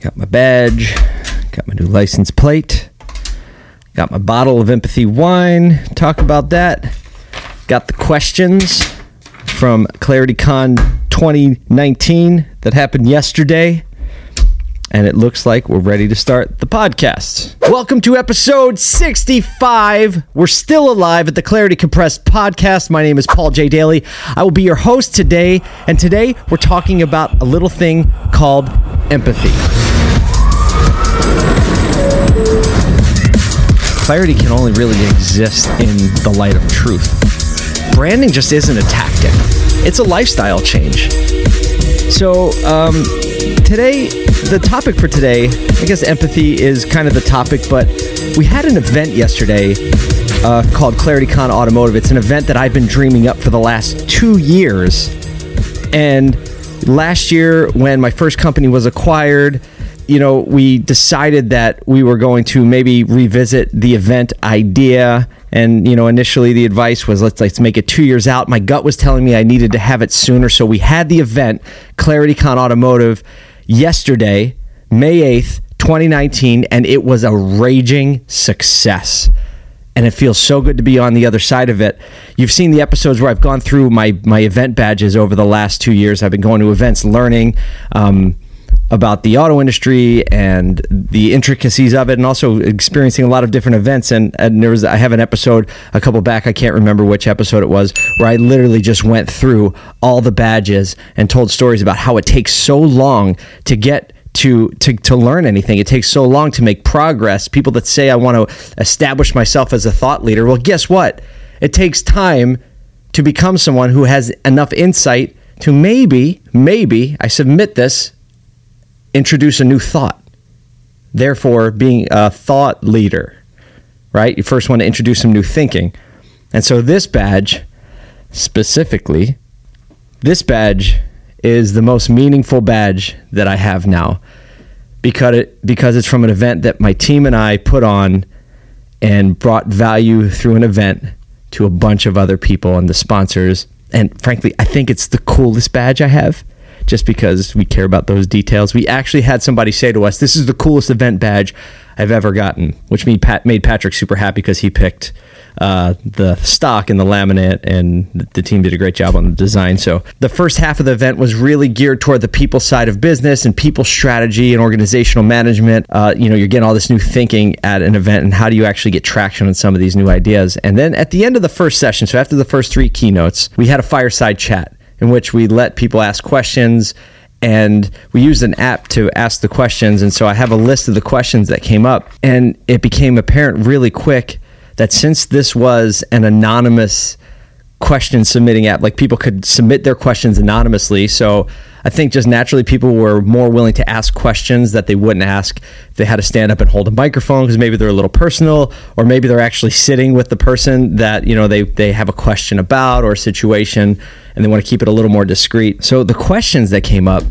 Got my badge, got my new license plate, got my bottle of empathy wine. Talk about that. Got the questions from ClarityCon 2019 that happened yesterday. And it looks like we're ready to start the podcast. Welcome to episode 65. We're still alive at the Clarity Compressed podcast. My name is Paul J. Daly. I will be your host today. And today we're talking about a little thing called empathy. Clarity can only really exist in the light of truth. Branding just isn't a tactic, it's a lifestyle change. So, um, today, the topic for today, I guess empathy is kind of the topic, but we had an event yesterday uh, called ClarityCon Automotive. It's an event that I've been dreaming up for the last two years. And last year, when my first company was acquired, you know, we decided that we were going to maybe revisit the event idea. And you know, initially the advice was let's let's make it two years out. My gut was telling me I needed to have it sooner, so we had the event ClarityCon Automotive yesterday, May eighth, 2019, and it was a raging success and it feels so good to be on the other side of it. You've seen the episodes where I've gone through my my event badges over the last two years. I've been going to events, learning um, about the auto industry and the intricacies of it, and also experiencing a lot of different events. And, and there was I have an episode a couple back. I can't remember which episode it was where I literally just went through all the badges and told stories about how it takes so long to get to, to to learn anything. It takes so long to make progress. People that say I want to establish myself as a thought leader, well, guess what? It takes time to become someone who has enough insight to maybe, maybe I submit this, introduce a new thought. Therefore, being a thought leader, right? You first want to introduce some new thinking. And so this badge specifically, this badge is the most meaningful badge that I have now because it because it's from an event that my team and I put on and brought value through an event to a bunch of other people and the sponsors and frankly I think it's the coolest badge I have just because we care about those details. We actually had somebody say to us, "This is the coolest event badge I've ever gotten," which made Pat made Patrick super happy because he picked uh, the stock and the laminate, and the team did a great job on the design. So the first half of the event was really geared toward the people side of business and people strategy and organizational management. Uh, you know, you're getting all this new thinking at an event, and how do you actually get traction on some of these new ideas? And then at the end of the first session, so after the first three keynotes, we had a fireside chat in which we let people ask questions and we used an app to ask the questions and so i have a list of the questions that came up and it became apparent really quick that since this was an anonymous question submitting app like people could submit their questions anonymously. So i think just naturally people were more willing to ask questions that they wouldn't ask if they had to stand up and hold a microphone because maybe they're a little personal or maybe they're actually sitting with the person that you know they, they have a question about or a situation and they want to keep it a little more discreet. So the questions that came up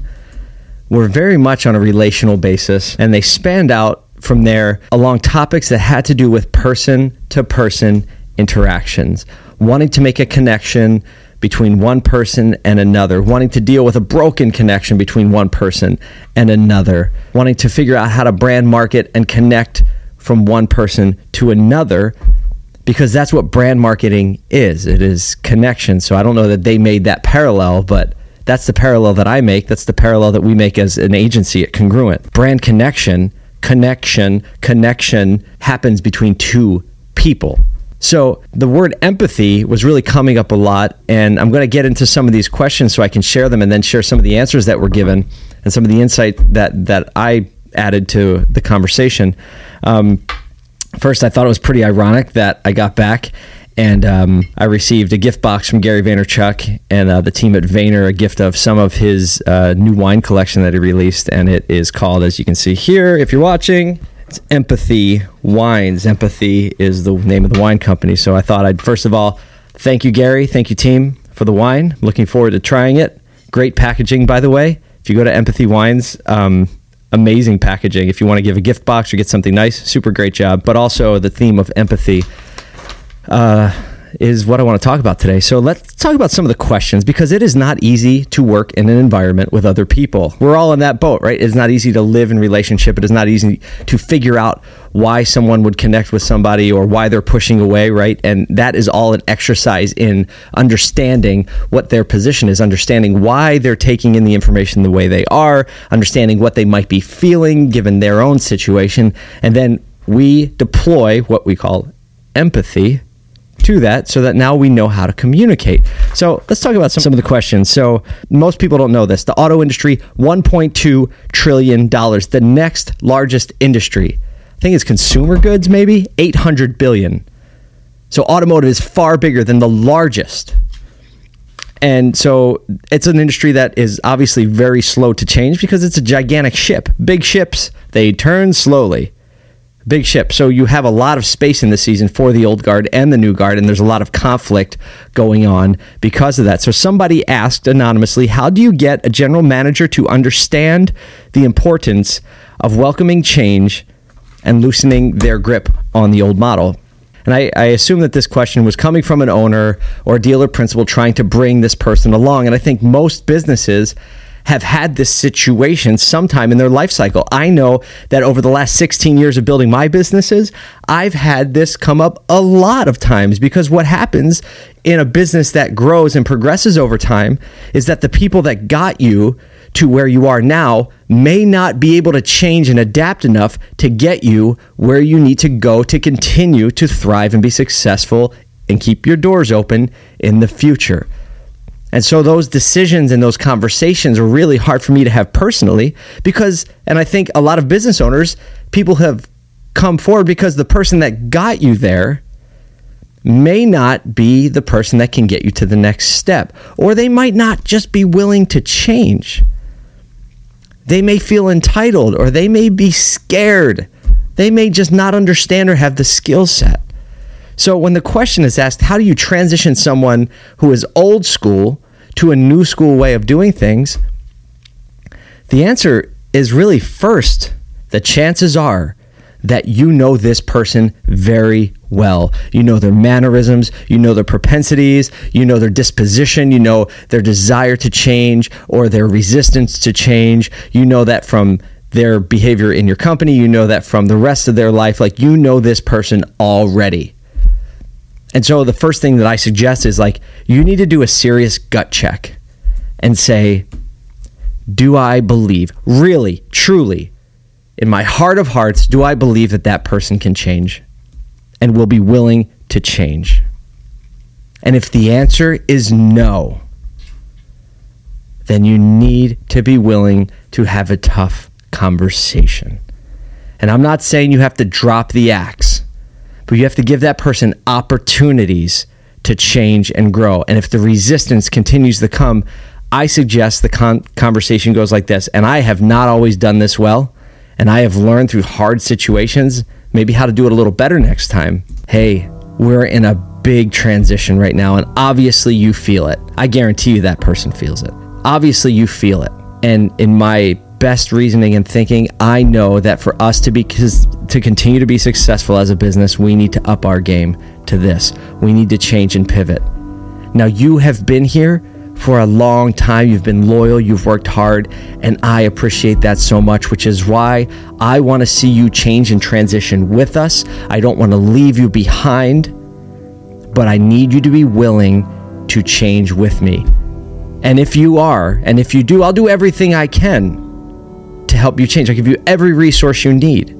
were very much on a relational basis and they spanned out from there along topics that had to do with person to person interactions, wanting to make a connection between one person and another, wanting to deal with a broken connection between one person and another, wanting to figure out how to brand market and connect from one person to another because that's what brand marketing is. It is connection. So I don't know that they made that parallel, but that's the parallel that I make. That's the parallel that we make as an agency at Congruent. Brand connection, connection, connection happens between two people. So the word empathy was really coming up a lot, and I'm going to get into some of these questions so I can share them and then share some of the answers that were given and some of the insight that that I added to the conversation. Um, first, I thought it was pretty ironic that I got back and um, I received a gift box from Gary Vaynerchuk and uh, the team at Vayner, a gift of some of his uh, new wine collection that he released, and it is called, as you can see here, if you're watching, it's Empathy Wines. Empathy is the name of the wine company. So I thought I'd first of all thank you, Gary, thank you, team, for the wine. Looking forward to trying it. Great packaging, by the way. If you go to Empathy Wines, um, amazing packaging. If you want to give a gift box or get something nice, super great job. But also the theme of empathy uh, is what I want to talk about today. So let's talk about some of the questions because it is not easy to work in an environment with other people. We're all in that boat, right? It's not easy to live in relationship. It is not easy to figure out why someone would connect with somebody or why they're pushing away, right? And that is all an exercise in understanding what their position is, understanding why they're taking in the information the way they are, understanding what they might be feeling given their own situation, and then we deploy what we call empathy to that so that now we know how to communicate. So let's talk about some, some of the questions. So most people don't know this. The auto industry, $1.2 trillion. The next largest industry, I think it's consumer goods, maybe 800 billion. So automotive is far bigger than the largest. And so it's an industry that is obviously very slow to change because it's a gigantic ship. Big ships, they turn slowly big ship. So you have a lot of space in the season for the old guard and the new guard, and there's a lot of conflict going on because of that. So somebody asked anonymously, How do you get a general manager to understand the importance of welcoming change and loosening their grip on the old model? And I, I, assume that this question was coming from an owner or dealer principal trying to bring this person along. And I think most businesses have had this situation sometime in their life cycle. I know that over the last 16 years of building my businesses, I've had this come up a lot of times because what happens in a business that grows and progresses over time is that the people that got you to where you are now may not be able to change and adapt enough to get you where you need to go to continue to thrive and be successful and keep your doors open in the future. And so those decisions and those conversations are really hard for me to have personally because, and I think a lot of business owners, people have come forward because the person that got you there may not be the person that can get you to the next step, or they might not just be willing to change. They may feel entitled, or they may be scared. They may just not understand or have the skill set. So when the question is asked, how do you transition someone who is old school to a new school way of doing things? The answer is really first, the chances are that you know this person very well. You know their mannerisms, you know their propensities, you know their disposition, you know their desire to change or their resistance to change. You know that from their behavior in your company, you know that from the rest of their life. Like you know this person already. And so the first thing that I suggest is like you need to do a serious gut check and say, do I believe, really, truly, in my heart of hearts, do I believe that that person can change and will be willing to change? And if the answer is no, then you need to be willing to have a tough conversation. And I'm not saying you have to drop the axe but you have to give that person opportunities to change and grow. And if the resistance continues to come, I suggest the con- conversation goes like this. And I have not always done this well. And I have learned through hard situations maybe how to do it a little better next time. Hey, we're in a big transition right now. And obviously you feel it. I guarantee you that person feels it. Obviously you feel it. And in my best reasoning and thinking, I know that for us to be to continue to be successful as a business, we need to up our game to this. We need to change and pivot. Now you have been here for a long time. You've been loyal, you've worked hard, and I appreciate that so much, which is why I want to see you change and transition with us. I don't want to leave you behind, but I need you to be willing to change with me. And if you are, and if you do, I'll do everything I can help you change. I'll give you every resource you need.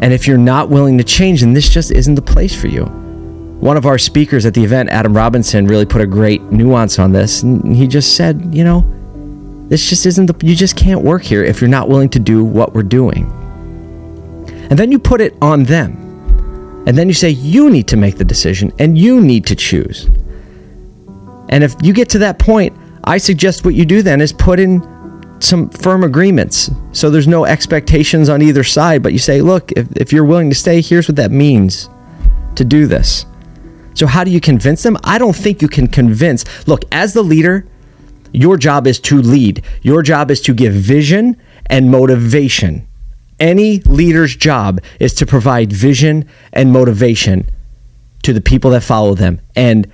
And if you're not willing to change, then this just isn't the place for you. One of our speakers at the event, Adam Robinson, really put a great nuance on this. And he just said, you know, this just isn't the, you just can't work here if you're not willing to do what we're doing. And then you put it on them. And then you say, you need to make the decision and you need to choose. And if you get to that point, I suggest what you do then is put in some firm agreements. So there's no expectations on either side, but you say, look, if, if you're willing to stay, here's what that means to do this. So, how do you convince them? I don't think you can convince. Look, as the leader, your job is to lead, your job is to give vision and motivation. Any leader's job is to provide vision and motivation. to the people that follow them. And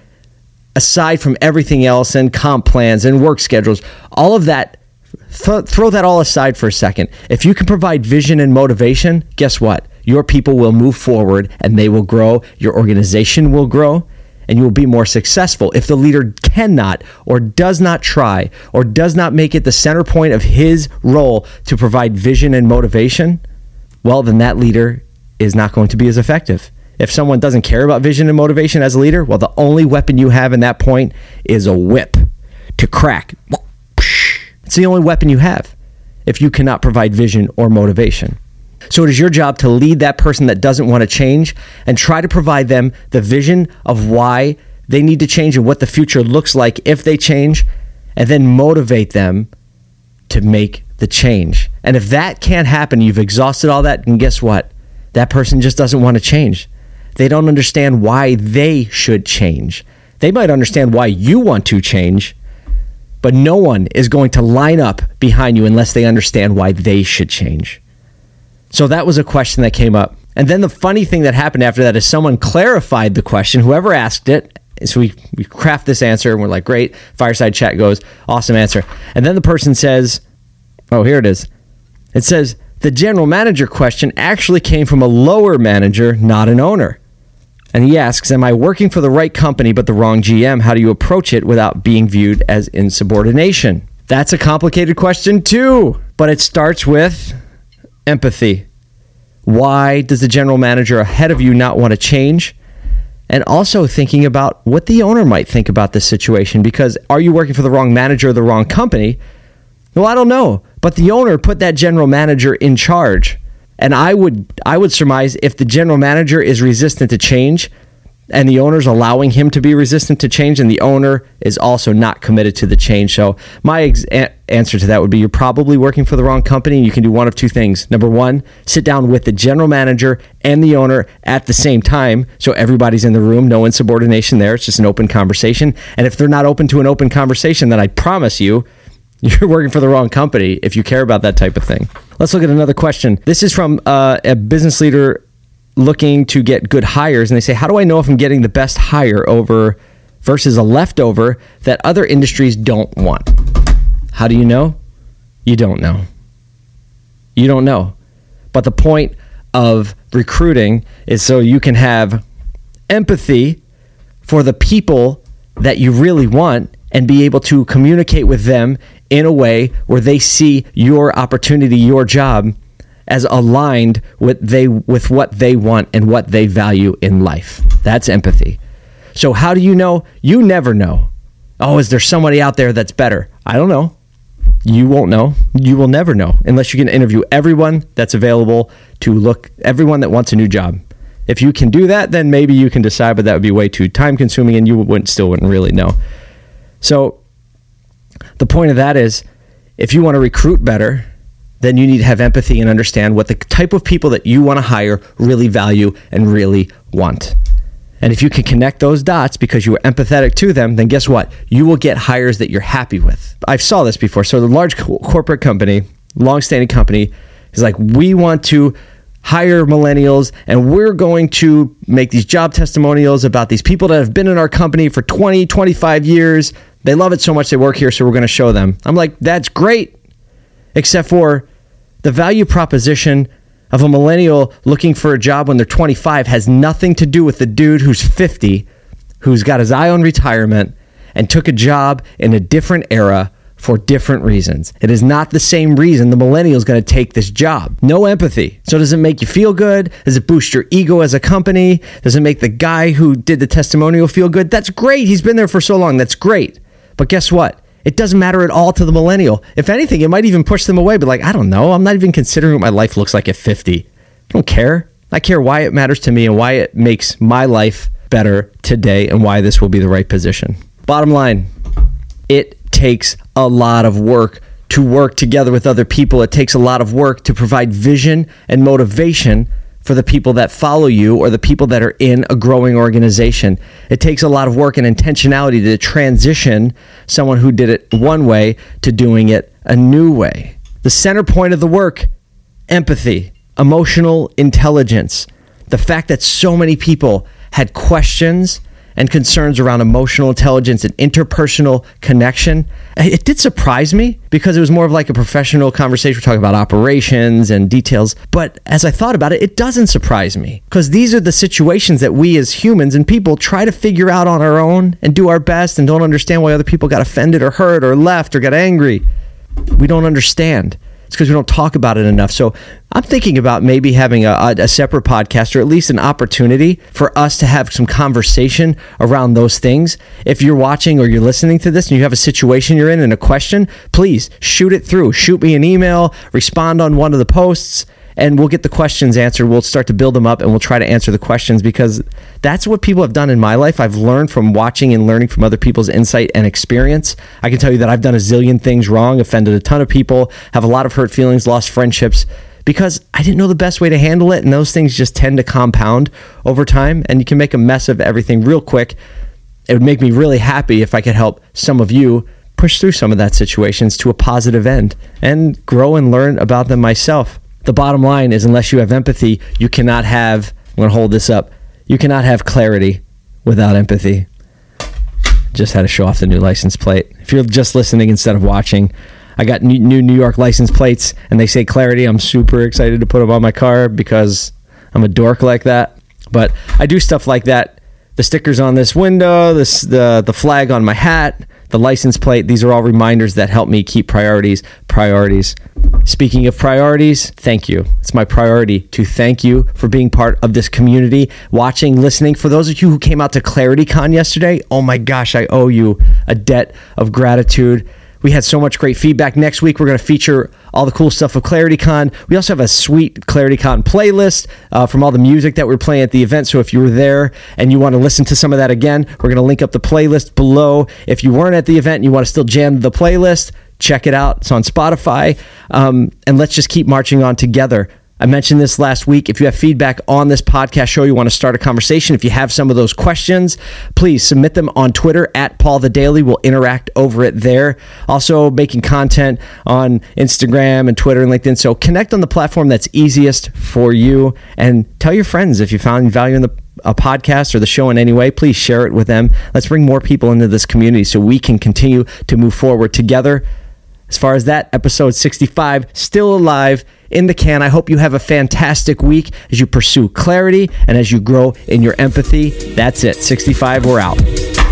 aside from everything else and comp plans and work schedules, all of that, th- throw that all aside for a second. If you can provide vision and motivation, guess what? Your people will move forward and they will grow. Your organization will grow and you will be more successful. If the leader cannot or does not try or does not make it the center point of his role to provide vision and motivation, well, then that leader is not going to be as effective. If someone doesn't care about vision and motivation as a leader, well, the only weapon you have in that point is a whip to crack. It's the only weapon you have if you cannot provide vision or motivation. So it is your job to lead that person that doesn't want to change and try to provide them the vision of why they need to change and what the future looks like if they change, and then motivate them to make the change. And if that can't happen, you've exhausted all that, and guess what? That person just doesn't want to change. They don't understand why they should change. They might understand why you want to change, but no one is going to line up behind you unless they understand why they should change. So that was a question that came up. And then the funny thing that happened after that is someone clarified the question, whoever asked it. So we, we craft this answer and we're like, great. Fireside chat goes, awesome answer. And then the person says, oh, here it is. It says, the general manager question actually came from a lower manager, not an owner. And he asks, Am I working for the right company but the wrong GM? How do you approach it without being viewed as insubordination? That's a complicated question, too. But it starts with empathy. Why does the general manager ahead of you not want to change? And also thinking about what the owner might think about this situation because are you working for the wrong manager or the wrong company? Well, I don't know, but the owner put that general manager in charge. And I would I would surmise if the general manager is resistant to change, and the owner's allowing him to be resistant to change and the owner is also not committed to the change. So my ex- a- answer to that would be you're probably working for the wrong company and you can do one of two things. Number one sit down with the general manager and the owner at the same time so everybody's in the room no insubordination there. It's just an open conversation. And if they're not open to an open conversation then i promise you you're working for the wrong company if you care about that type of thing let's look at another question this is from uh, a business leader looking to get good hires and they say, How do I know if I'm getting the best hire over versus a leftover that other industries don't want? How do you know? You don't know. You don't know. But the point of recruiting is so you can have empathy for the people that you really want and be able to communicate with them in a way where they see your opportunity, your job as aligned with they with what they want and what they value in life. That's empathy. So how do you know? You never know. Oh, is there somebody out there that's better? I don't know. You won't know. You will never know unless you can interview everyone that's available to look everyone that wants a new job. If you can do that, then maybe you can decide, but that would be way too time consuming and you wouldn't still wouldn't really know. So the point of that is if you want to recruit better, then you need to have empathy and understand what the type of people that you want to hire really value and really want. And if you can connect those dots because you are empathetic to them, then guess what? You will get hires that you're happy with. I've saw this before. So the large co- corporate company, long-standing company, is like, we want to hire millennials and we're going to make these job testimonials about these people that have been in our company for 20, 25 years. They love it so much they work here, so we're going to show them. I'm like, that's great. Except for the value proposition of a millennial looking for a job when they're 25 has nothing to do with the dude who's 50, who's got his eye on retirement and took a job in a different era for different reasons. It is not the same reason the millennial is going to take this job. No empathy. So, does it make you feel good? Does it boost your ego as a company? Does it make the guy who did the testimonial feel good? That's great. He's been there for so long. That's great. But guess what? It doesn't matter at all to the millennial. If anything, it might even push them away, but like, I don't know. I'm not even considering what my life looks like at 50. I don't care. I care why it matters to me and why it makes my life better today and why this will be the right position. Bottom line, it takes a lot of work to work together with other people. It takes a lot of work to provide vision and motivation for the people that follow you or the people that are in a growing organization. It takes a lot of work and intentionality to transition someone who did it one way to doing it a new way. The center point of the work empathy, emotional intelligence, the fact that so many people had questions and concerns around emotional intelligence and interpersonal connection. Eh, it did surprise me because it was more of like a professional conversation. We're talking about operations and details. But as I thought about it, it doesn't surprise me because these are the situations that we as humans and people try to figure out on our own and do our best and don't understand why other people got offended or hurt or left or got angry. We don't understand. Because we don't talk about it enough. So I'm thinking about maybe having a, a, separate podcast or at least an opportunity for us to have some conversation around those things. If you're watching or you're listening to this and you have a situation you're in and a question, please shoot it through. Shoot me an email, respond on one of the posts and we'll get the questions answered. We'll start to build them up and we'll try to answer the questions because that's what people have done in my life. I've learned from watching and learning from other people's insight and experience. I can tell you that I've done a zillion things wrong, offended a ton of people, have a lot of hurt feelings, lost friendships because I didn't know the best way to handle it. And those things just tend to compound over time and you can make a mess of everything real quick. It would make me really happy if I could help some of you push through some of that situations to a positive end and grow and learn about them myself the bottom line is unless you have empathy, you cannot have, I'm going to hold this up, you cannot have clarity without empathy. Just had to show off the new license plate. If you're just listening instead of watching, I got new New York license plates and they say clarity. I'm super excited to put them on my car because I'm a dork like that. But I do stuff like that. The stickers on this window, this the the flag on my hat, the license plate. These are all reminders that help me keep priorities, priorities. Speaking of priorities, thank you. It's my priority to thank you for being part of this community, watching, listening. For those of you who came out to ClarityCon yesterday, oh my gosh, I owe you a debt of gratitude. We had so much great feedback. Next week, we're going to feature all the cool stuff of ClarityCon. We also have a sweet ClarityCon playlist uh, from all the music that we're playing at the event. So if you were there and you want to listen to some of that again, we're going to link up the playlist below. If you weren't at the event and you want to still jam the playlist, check it out. It's on Spotify. Um, and let's just keep marching on together. I mentioned this last week. If you have feedback on this podcast show, you want to start a conversation, if you have some of those questions, please submit them on Twitter at Paul the Daily. We'll interact over it there. Also, making content on Instagram and Twitter and LinkedIn. So connect on the platform that's easiest for you and tell your friends if you found value in the a podcast or the show in any way, please share it with them. Let's bring more people into this community so we can continue to move forward together. As far as that, episode 65 still alive in the can. I hope you have a fantastic week as you pursue clarity and as you grow in your empathy. That's it. 65, we're out.